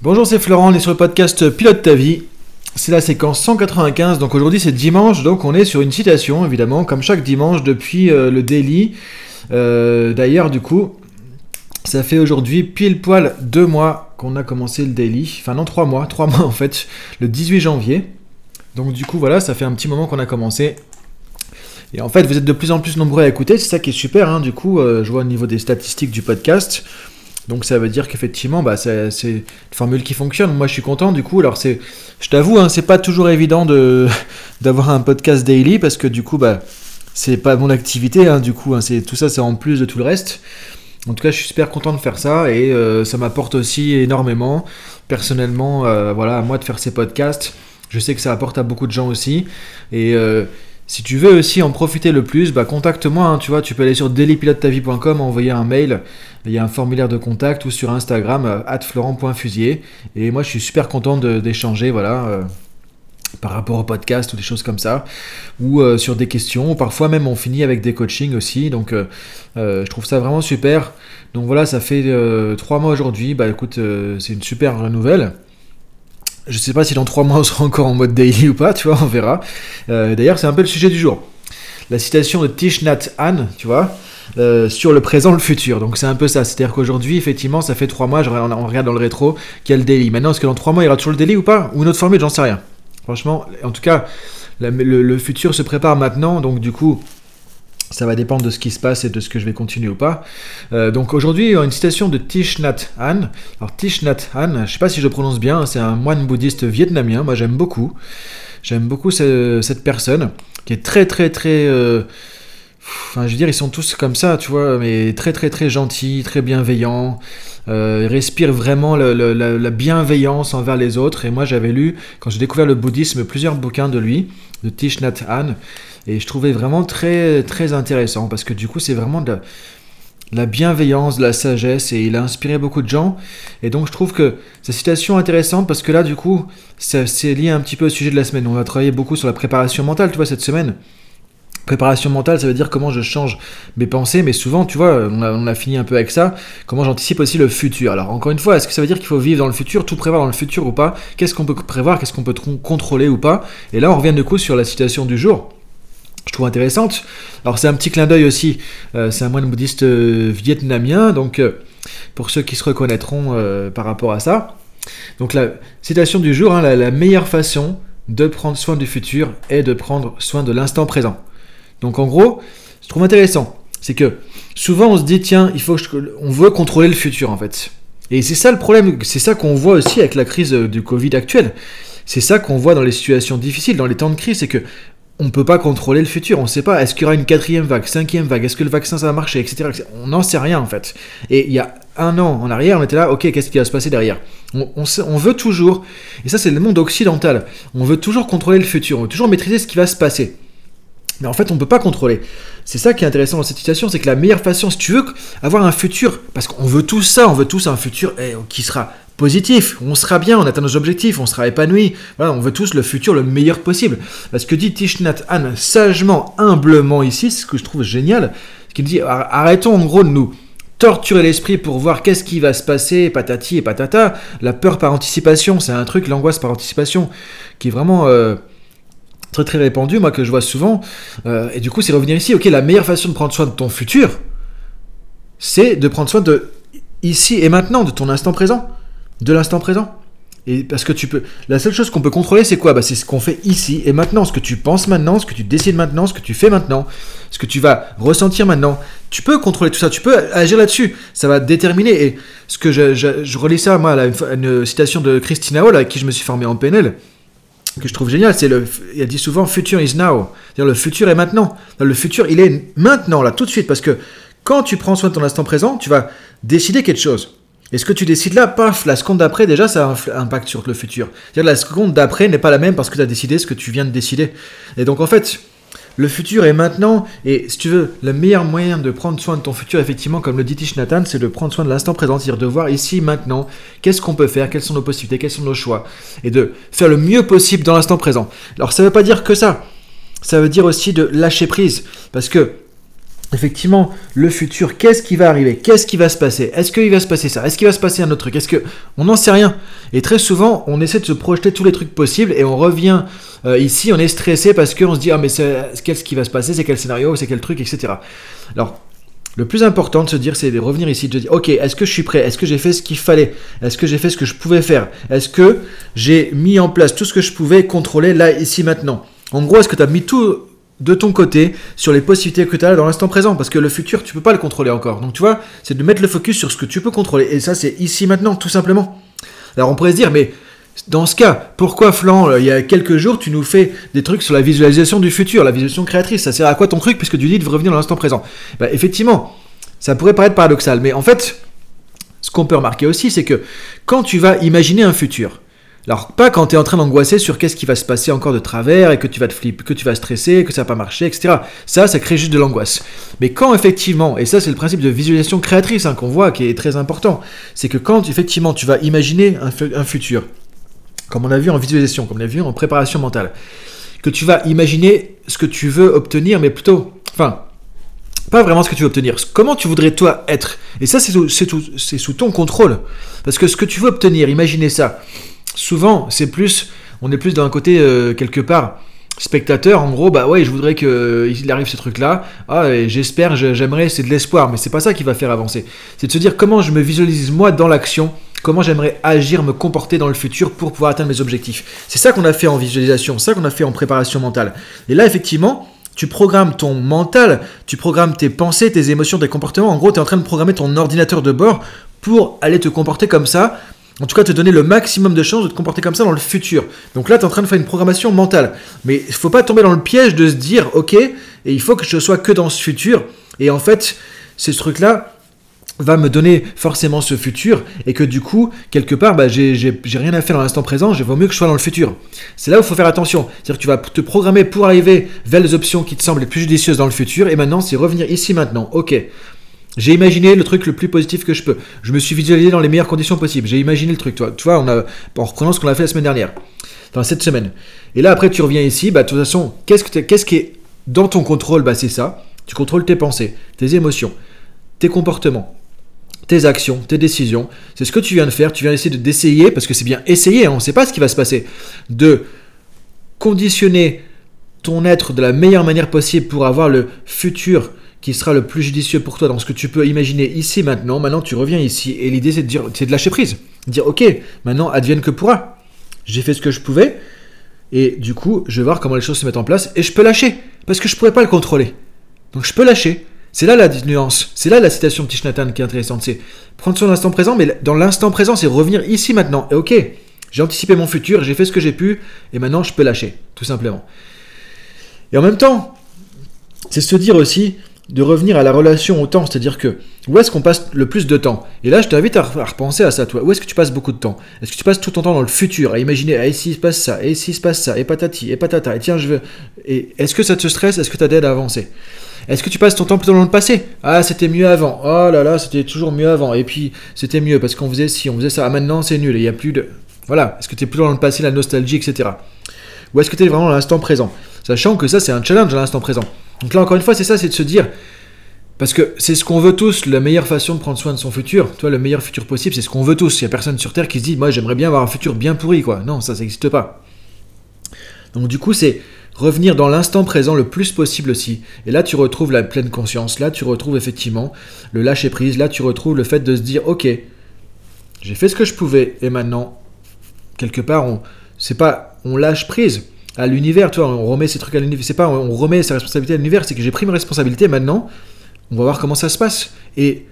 Bonjour, c'est Florent, on est sur le podcast Pilote ta vie. C'est la séquence 195, donc aujourd'hui c'est dimanche, donc on est sur une citation évidemment, comme chaque dimanche depuis euh, le daily. Euh, d'ailleurs, du coup, ça fait aujourd'hui pile poil deux mois qu'on a commencé le daily, enfin non, trois mois, trois mois en fait, le 18 janvier. Donc du coup, voilà, ça fait un petit moment qu'on a commencé. Et en fait, vous êtes de plus en plus nombreux à écouter, c'est ça qui est super, hein. du coup, euh, je vois au niveau des statistiques du podcast. Donc ça veut dire qu'effectivement, bah, c'est une formule qui fonctionne. Moi, je suis content du coup. Alors c'est, je t'avoue, hein, c'est pas toujours évident de d'avoir un podcast daily parce que du coup, bah, c'est pas mon activité. Hein, du coup, hein, tout ça, c'est en plus de tout le reste. En tout cas, je suis super content de faire ça et euh, ça m'apporte aussi énormément personnellement. Euh, voilà, à moi de faire ces podcasts. Je sais que ça apporte à beaucoup de gens aussi euh, si tu veux aussi en profiter le plus, bah contacte-moi, hein, tu vois, tu peux aller sur dailypilotetavie.com, envoyer un mail, il y a un formulaire de contact ou sur Instagram, euh, florent.fusier. Et moi je suis super content d'échanger, voilà, euh, par rapport au podcast ou des choses comme ça, ou euh, sur des questions, parfois même on finit avec des coachings aussi, donc je trouve ça vraiment super. Donc voilà, ça fait trois mois aujourd'hui, bah écoute, c'est une super nouvelle. Je sais pas si dans trois mois on sera encore en mode daily ou pas, tu vois, on verra. Euh, d'ailleurs, c'est un peu le sujet du jour. La citation de Tish Nat Han, tu vois, euh, sur le présent, le futur. Donc c'est un peu ça. C'est-à-dire qu'aujourd'hui, effectivement, ça fait trois mois, on regarde dans le rétro, qu'il y a daily. Maintenant, est-ce que dans trois mois, il y aura toujours le daily ou pas? Ou une autre formule, j'en sais rien. Franchement, en tout cas, le, futur se prépare maintenant, donc du coup, ça va dépendre de ce qui se passe et de ce que je vais continuer ou pas. Euh, donc aujourd'hui, une citation de Thich Nhat Hanh. Alors Thich Nhat Hanh, je ne sais pas si je prononce bien, c'est un moine bouddhiste vietnamien. Moi j'aime beaucoup. J'aime beaucoup cette personne qui est très très très... Euh, enfin je veux dire, ils sont tous comme ça, tu vois, mais très très très gentils, très bienveillants. Euh, ils respirent vraiment la, bienveillance envers les autres. Et moi j'avais lu, quand j'ai découvert le bouddhisme, plusieurs bouquins de lui, de Thich Nhat Hanh. Et je trouvais vraiment très, très intéressant parce que du coup, c'est vraiment de la, bienveillance, de la sagesse et il a inspiré beaucoup de gens. Et donc, je trouve que sa citation est intéressante parce que là, du coup, c'est lié un petit peu au sujet de la semaine. On va travailler beaucoup sur la préparation mentale, tu vois, cette semaine. Préparation mentale, ça veut dire comment je change mes pensées, mais souvent, tu vois, on a, on a fini un peu avec ça, comment j'anticipe aussi le futur. Alors, encore une fois, est-ce que ça veut dire qu'il faut vivre dans le futur, tout prévoir dans le futur ou pas? Qu'est-ce qu'on peut prévoir, qu'est-ce qu'on peut contrôler ou pas? Et là, on revient du coup sur la citation du jour je trouve intéressante. Alors c'est un petit clin d'œil aussi, euh, c'est un moine bouddhiste euh, vietnamien, donc euh, pour ceux qui se reconnaîtront par rapport à ça. Donc la citation du jour, hein, la, meilleure façon de prendre soin du futur est de prendre soin de l'instant présent. Donc en gros, je trouve intéressant, c'est que souvent on se dit tiens, il faut on veut contrôler le futur en fait. Et c'est ça le problème, c'est ça qu'on voit aussi avec la crise du Covid actuelle. C'est ça qu'on voit dans les situations difficiles, dans les temps de crise, c'est que on peut pas contrôler le futur. On ne sait pas, est-ce qu'il y aura une quatrième vague, cinquième vague, est-ce que le vaccin ça va marcher, etc. On n'en sait rien en fait. Et il y a un an en arrière, on était là, ok, qu'est-ce qui va se passer derrière? On, veut toujours, et ça c'est le monde occidental, on veut toujours contrôler le futur, on veut toujours maîtriser ce qui va se passer. Mais en fait, on peut pas contrôler. C'est ça qui est intéressant dans cette situation, c'est que la meilleure façon, si tu veux avoir un futur, parce qu'on veut tous ça, on veut tous un futur eh, qui sera positif, on sera bien, on atteint nos objectifs, on sera épanoui. Voilà, on veut tous le futur le meilleur possible. Parce que dit Tishnat Han sagement, humblement ici, ce que je trouve génial, ce qu'il dit arrêtons en gros de nous torturer l'esprit pour voir qu'est-ce qui va se passer, patati et patata. La peur par anticipation, c'est un truc, l'angoisse par anticipation, qui est vraiment euh, très très répandu, moi que je vois souvent. Euh, et du coup, c'est revenir ici, ok, la meilleure façon de prendre soin de ton futur, c'est de prendre soin de ici et maintenant, de ton instant présent de l'instant présent. Et parce que tu peux. La seule chose qu'on peut contrôler, c'est quoi? Bah, C'est ce qu'on fait ici et maintenant, ce que tu penses maintenant, ce que tu décides maintenant, ce que tu fais maintenant, ce que tu vas ressentir maintenant. Tu peux contrôler tout ça, tu peux agir là-dessus. Ça va déterminer. Et ce que je, relis ça, moi, à une, citation de Christina Hall, avec qui je me suis formé en PNL, que je trouve génial, c'est le. Il a dit souvent future is now. C'est-à-dire le futur est maintenant. Le futur, il est maintenant, là, tout de suite. Parce que quand tu prends soin de ton instant présent, tu vas décider quelque chose. Et ce que tu décides là, paf, la seconde d'après, déjà, ça a un impact sur le futur. C'est-à-dire la seconde d'après n'est pas la même parce que tu as décidé ce que tu viens de décider. Et donc, en fait, le futur est maintenant. Et si tu veux, le meilleur moyen de prendre soin de ton futur, effectivement, comme le dit Tish Nathan, c'est de prendre soin de l'instant présent, c'est-à-dire de voir ici, maintenant, qu'est-ce qu'on peut faire, quelles sont nos possibilités, quels sont nos choix. Et de faire le mieux possible dans l'instant présent. Alors, ça ne veut pas dire que ça. Ça veut dire aussi de lâcher prise. Parce que effectivement le futur, qu'est-ce qui va arriver, qu'est-ce qui va se passer, est-ce qu'il va se passer ça, est-ce qu'il va se passer un autre truc, est-ce que on n'en sait rien. Et très souvent, on essaie de se projeter tous les trucs possibles et on revient euh, ici, on est stressé parce qu'on se dit ah mais qu'est-ce qui va se passer, c'est quel scénario, c'est quel truc, etc. Alors le plus important de se dire, c'est de revenir ici, de dire, ok, est-ce que je suis prêt? Est-ce que j'ai fait ce qu'il fallait? Est-ce que j'ai fait ce que je pouvais faire? Est-ce que j'ai mis en place tout ce que je pouvais contrôler là, ici, maintenant? En gros, est-ce que tu as mis tout de ton côté sur les possibilités que tu as dans l'instant présent parce que le futur tu peux pas le contrôler encore. Donc tu vois c'est de mettre le focus sur ce que tu peux contrôler. Et ça c'est ici maintenant tout simplement. Alors on pourrait se dire mais dans ce cas, pourquoi Flan, euh, il y a quelques jours, tu nous fais des trucs sur la visualisation du futur, la visualisation créatrice? Ça sert à quoi ton truc puisque tu dis de revenir dans l'instant présent? Bah, Effectivement, ça pourrait paraître paradoxal, mais en fait, ce qu'on peut remarquer aussi, c'est que quand tu vas imaginer un futur, alors pas quand tu es en train d'angoisser sur qu'est-ce qui va se passer encore de travers et que tu vas te flipper, que tu vas stresser, que ça va pas marcher, etc. Ça, ça crée juste de l'angoisse. Mais quand effectivement, et ça c'est le principe de visualisation créatrice hein, qu'on voit qui est très important, c'est que quand effectivement tu vas imaginer un, futur, comme on a vu en visualisation, comme on a vu en préparation mentale, que tu vas imaginer ce que tu veux obtenir, mais plutôt, enfin, pas vraiment ce que tu veux obtenir. Comment tu voudrais toi être Et ça, c'est sous, ton contrôle. Parce que ce que tu veux obtenir, imaginez ça. Souvent, c'est plus, on est plus dans un côté euh, quelque part spectateur. En gros, bah ouais, je voudrais qu'il arrive ce truc-là. Ah, j'espère, j'aimerais, c'est de l'espoir. Mais c'est pas ça qui va faire avancer. C'est de se dire comment je me visualise moi dans l'action. Comment j'aimerais agir, me comporter dans le futur pour pouvoir atteindre mes objectifs. C'est ça qu'on a fait en visualisation, ça qu'on a fait en préparation mentale. Et là, effectivement, tu programmes ton mental, tu programmes tes pensées, tes émotions, tes comportements. En gros, tu es en train de programmer ton ordinateur de bord pour aller te comporter comme ça. En tout cas, te donner le maximum de chances de te comporter comme ça dans le futur. Donc là, tu es en train de faire une programmation mentale. Mais il faut pas tomber dans le piège de se dire, ok, et il faut que je sois que dans ce futur. Et en fait, ce truc-là, va me donner forcément ce futur et que du coup, quelque part, bah, j'ai rien à faire dans l'instant présent, je vaut mieux que je sois dans le futur. C'est là où il faut faire attention. C'est-à-dire que tu vas te programmer pour arriver vers les options qui te semblent les plus judicieuses dans le futur et maintenant, c'est revenir ici maintenant. Ok. J'ai imaginé le truc le plus positif que je peux. Je me suis visualisé dans les meilleures conditions possibles. J'ai imaginé le truc. Toi. Tu vois, on a, en reprenant ce qu'on a fait la semaine dernière, dans cette semaine. Et là, après, tu reviens ici. Bah, de toute façon, qu'est-ce, que qu'est-ce qui est dans ton contrôle? Bah, C'est ça. Tu contrôles tes pensées, tes émotions, tes comportements tes actions, tes décisions. C'est ce que tu viens de faire. Tu viens essayer d'essayer, parce que c'est bien essayer, hein, on ne sait pas ce qui va se passer, de conditionner ton être de la meilleure manière possible pour avoir le futur qui sera le plus judicieux pour toi dans ce que tu peux imaginer ici maintenant. Maintenant, tu reviens ici et l'idée c'est de dire, c'est de lâcher prise, dire ok, maintenant advienne que pourra. J'ai fait ce que je pouvais et du coup, je vais voir comment les choses se mettent en place et je peux lâcher parce que je pourrais pas le contrôler. Donc je peux lâcher. C'est là la nuance, c'est là la citation de Tishnatan qui est intéressante, c'est prendre son instant présent, mais dans l'instant présent, c'est revenir ici maintenant. Et ok, j'ai anticipé mon futur, j'ai fait ce que j'ai pu, et maintenant je peux lâcher, tout simplement. Et en même temps, c'est se dire aussi de revenir à la relation au temps, c'est-à-dire que où est-ce qu'on passe le plus de temps? Et là, je t'invite à, repenser à ça, toi. Où est-ce que tu passes beaucoup de temps? Est-ce que tu passes tout ton temps dans le futur, à imaginer, ah, et s'il se passe ça, et s'il se passe ça, et patati, et patata, et tiens, je veux. Et est-ce que ça te stresse? Est-ce que tu as d'aide à avancer? Est-ce que tu passes ton temps plutôt dans le passé? Ah, c'était mieux avant. Oh là là, c'était toujours mieux avant. Et puis, c'était mieux parce qu'on faisait ci, on faisait ça. Ah, maintenant, c'est nul. Il n'y a plus de. Voilà. Est-ce que tu es plutôt dans le passé, la nostalgie, etc. Ou est-ce que tu es vraiment dans l'instant présent? Sachant que ça, c'est un challenge à l'instant présent. Donc là, encore une fois, c'est ça, c'est de se dire. Parce que c'est ce qu'on veut tous, la meilleure façon de prendre soin de son futur. Toi, le meilleur futur possible, c'est ce qu'on veut tous. Il n'y a personne sur Terre qui se dit, moi, j'aimerais bien avoir un futur bien pourri, quoi. Non, ça, ça n'existe pas. Donc, du coup, c'est revenir dans l'instant présent le plus possible aussi. Et là, tu retrouves la pleine conscience, là, tu retrouves effectivement le lâcher prise, là, tu retrouves le fait de se dire, ok, j'ai fait ce que je pouvais, et maintenant, quelque part, on, c'est pas, on lâche prise à l'univers, toi, on remet ces trucs à l'univers, c'est pas, on remet sa responsabilité à l'univers, c'est que j'ai pris mes responsabilités, maintenant, on va voir comment ça se passe. Et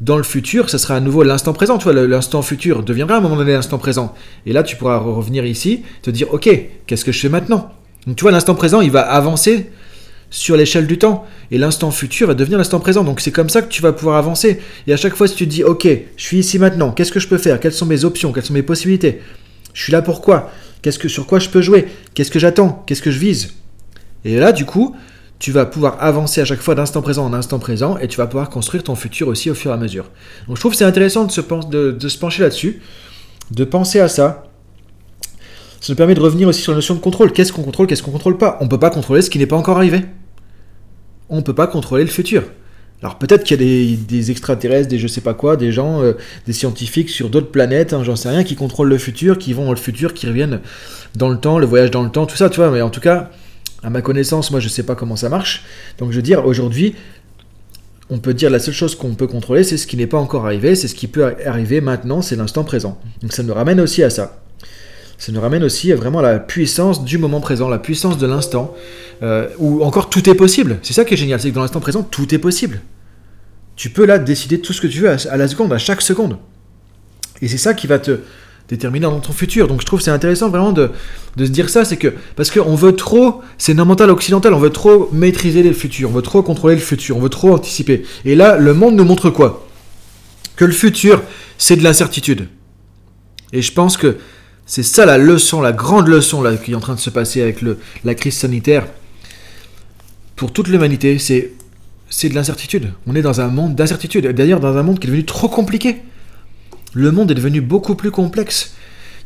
dans le futur, ça sera à nouveau l'instant présent. Tu vois, l'instant futur deviendra à un moment donné l'instant présent. Et là, tu pourras revenir ici, te dire, ok, qu'est-ce que je fais maintenant? Donc tu vois, l'instant présent, il va avancer sur l'échelle du temps. Et l'instant futur va devenir l'instant présent. Donc c'est comme ça que tu vas pouvoir avancer. Et à chaque fois, si tu te dis, ok, je suis ici maintenant, qu'est-ce que je peux faire? Quelles sont mes options? Quelles sont mes possibilités? Je suis là pourquoi Que sur quoi je peux jouer? Qu'est-ce que j'attends? Qu'est-ce que je vise? Et là, du coup, tu vas pouvoir avancer à chaque fois d'instant présent en instant présent et tu vas pouvoir construire ton futur aussi au fur et à mesure. Donc je trouve c'est intéressant de se, de se pencher là-dessus, de penser à ça, ça nous permet de revenir aussi sur la notion de contrôle. Qu'est-ce qu'on contrôle, qu'est-ce qu'on contrôle pas? On ne peut pas contrôler ce qui n'est pas encore arrivé. on ne peut pas contrôler le futur. Alors peut-être qu'il y a des, extraterrestres, des je sais pas quoi, des gens, euh, des scientifiques sur d'autres planètes, hein, j'en sais rien, qui contrôlent le futur, qui vont dans le futur, qui reviennent dans le temps, le voyage dans le temps, tout ça, tu vois. Mais en tout cas, à ma connaissance, moi je sais pas comment ça marche. Donc je veux dire, aujourd'hui, on peut dire la seule chose qu'on peut contrôler, c'est ce qui n'est pas encore arrivé, c'est ce qui peut arriver maintenant, c'est l'instant présent. Donc ça nous ramène aussi à ça. Ça nous ramène aussi à vraiment la puissance du moment présent, la puissance de l'instant, euh, où encore tout est possible. C'est ça qui est génial, c'est que dans l'instant présent, tout est possible. Tu peux là décider tout ce que tu veux à la seconde, à chaque seconde. Et c'est ça qui va te, déterminant dans ton futur. Donc je trouve c'est intéressant vraiment de, se dire ça, c'est que parce qu'on veut trop, c'est une mental occidental, on veut trop maîtriser le futur, on veut trop contrôler le futur, on veut trop anticiper. Et là, le monde nous montre quoi? Que le futur, c'est de l'incertitude. Et je pense que c'est ça la leçon, la grande leçon là, qui est en train de se passer avec la crise sanitaire pour toute l'humanité, c'est c'est de l'incertitude. On est dans un monde d'incertitude. D'ailleurs, dans un monde qui est devenu trop compliqué. Le monde est devenu beaucoup plus complexe.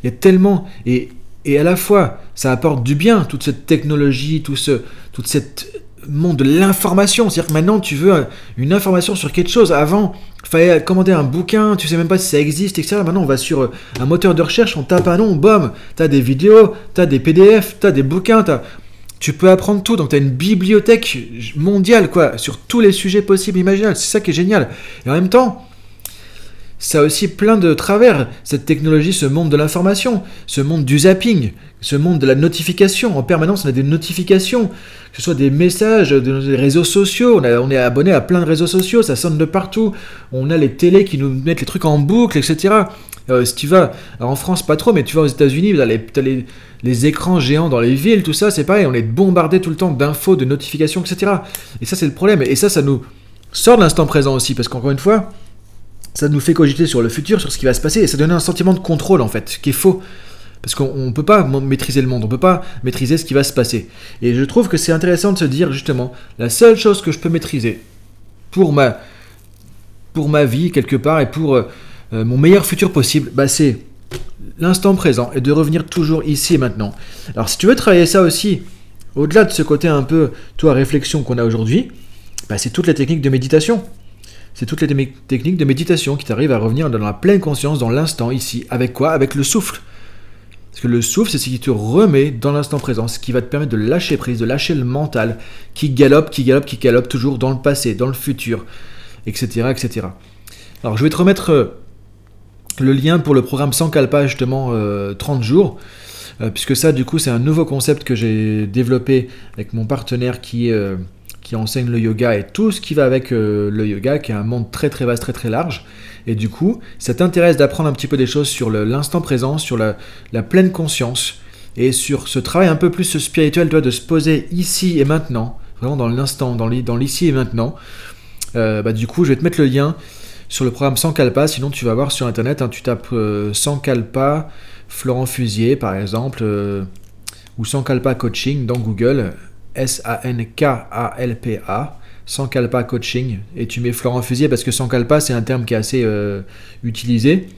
Il y a tellement... Et, et à la fois, ça apporte du bien, toute cette technologie, tout ce toute cette monde de l'information. C'est-à-dire que maintenant, tu veux une information sur quelque chose. Avant, fallait commander un bouquin, tu sais même pas si ça existe, etc. Maintenant, on va sur euh, un moteur de recherche, on tape un nom, bam, as des vidéos, tu as des PDF, tu as des bouquins, tu peux apprendre tout. Donc, tu as une bibliothèque mondiale, quoi, sur tous les sujets possibles, imaginables. C'est ça qui est génial. Et en même temps, ça a aussi plein de travers, cette technologie, ce monde de l'information, ce monde du zapping, ce monde de la notification. En permanence, on a des notifications, que ce soit des messages, des réseaux sociaux. On, est abonné à plein de réseaux sociaux, ça sonne de partout. On a les télés qui nous mettent les trucs en boucle, etc. Euh, si tu vas, en France pas trop, mais tu vas aux États-Unis, tu as, les, les, écrans géants dans les villes, tout ça, c'est pareil, on est bombardé tout le temps d'infos, de notifications, etc. Et ça, c'est le problème. Et ça, ça nous sort de l'instant présent aussi, parce qu'encore une fois, ça nous fait cogiter sur le futur, sur ce qui va se passer, et ça donne un sentiment de contrôle en fait, qui est faux. Parce qu'on ne peut pas maîtriser le monde, on ne peut pas maîtriser ce qui va se passer. Et je trouve que c'est intéressant de se dire justement, la seule chose que je peux maîtriser pour ma, pour ma vie quelque part et pour euh, euh, mon meilleur futur possible, bah, c'est l'instant présent et de revenir toujours ici et maintenant. Alors si tu veux travailler ça aussi, au-delà de ce côté un peu, toi, réflexion qu'on a aujourd'hui, bah, c'est toutes les techniques de méditation c'est toutes les techniques de méditation qui t'arrivent à revenir dans la pleine conscience, dans l'instant, ici. Avec quoi? Avec le souffle. Parce que le souffle, c'est ce qui te remet dans l'instant présent, ce qui va te permettre de lâcher prise, de lâcher le mental qui galope, qui galope, qui galope toujours dans le passé, dans le futur, etc. etc. Alors je vais te remettre euh, le lien pour le programme Sankalpa, justement, 30 euh, jours. Euh, puisque ça, du coup, c'est un nouveau concept que j'ai développé avec mon partenaire qui qui enseigne le yoga et tout ce qui va avec euh, le yoga, qui est un monde très très vaste, très très large. Et du coup, ça t'intéresse d'apprendre un petit peu des choses sur l'instant présent, sur la, pleine conscience, et sur ce travail un peu plus spirituel, toi, de se poser ici et maintenant, vraiment dans l'instant, dans l'ici et maintenant. Euh, bah, du coup, je vais te mettre le lien sur le programme Sankalpa, sinon tu vas voir sur internet, hein, tu tapes euh, Sankalpa, Florent Fusier par exemple, ou Sankalpa Coaching dans Google, S-A-N-K-A-L-P-A, Sankalpa Coaching, et tu mets Florent Fusier parce que Sankalpa c'est un terme qui est assez euh, utilisé.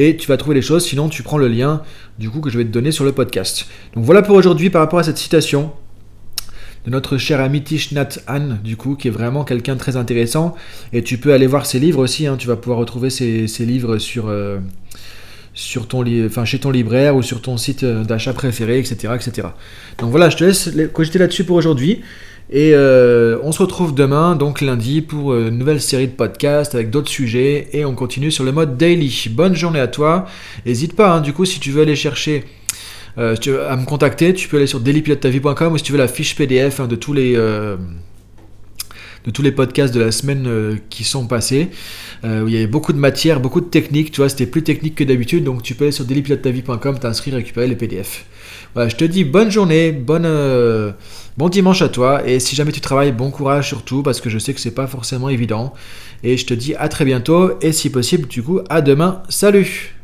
Et tu vas trouver les choses, sinon tu prends le lien du coup que je vais te donner sur le podcast. Donc voilà pour aujourd'hui par rapport à cette citation de notre cher ami Tish Nat Han, du coup, qui est vraiment quelqu'un de très intéressant. Et tu peux aller voir ses livres aussi, hein. tu vas pouvoir retrouver ses, livres sur, euh, sur ton enfin, chez ton libraire ou sur ton site euh, d'achat préféré, etc., etc. Donc voilà, je te laisse cogiter là-dessus pour aujourd'hui. Et euh, on se retrouve demain, donc lundi, pour une nouvelle série de podcasts avec d'autres sujets. Et on continue sur le mode daily. Bonne journée à toi. N'hésite pas, hein, du coup, si tu veux aller chercher, euh, à me contacter, tu peux aller sur dailypilotetavie.com ou si tu veux la fiche PDF hein, de tous les de tous les podcasts de la semaine euh, qui sont passés, euh, il y avait beaucoup de matière, beaucoup de techniques, tu vois, c'était plus technique que d'habitude, donc tu peux aller sur dailypilotetavie.com, t'inscrire, récupérer les PDF. Voilà, je te dis bonne journée, bonne, euh, bon dimanche à toi, et si jamais tu travailles, bon courage surtout, parce que je sais que c'est pas forcément évident, et je te dis à très bientôt, et si possible, du coup, à demain, salut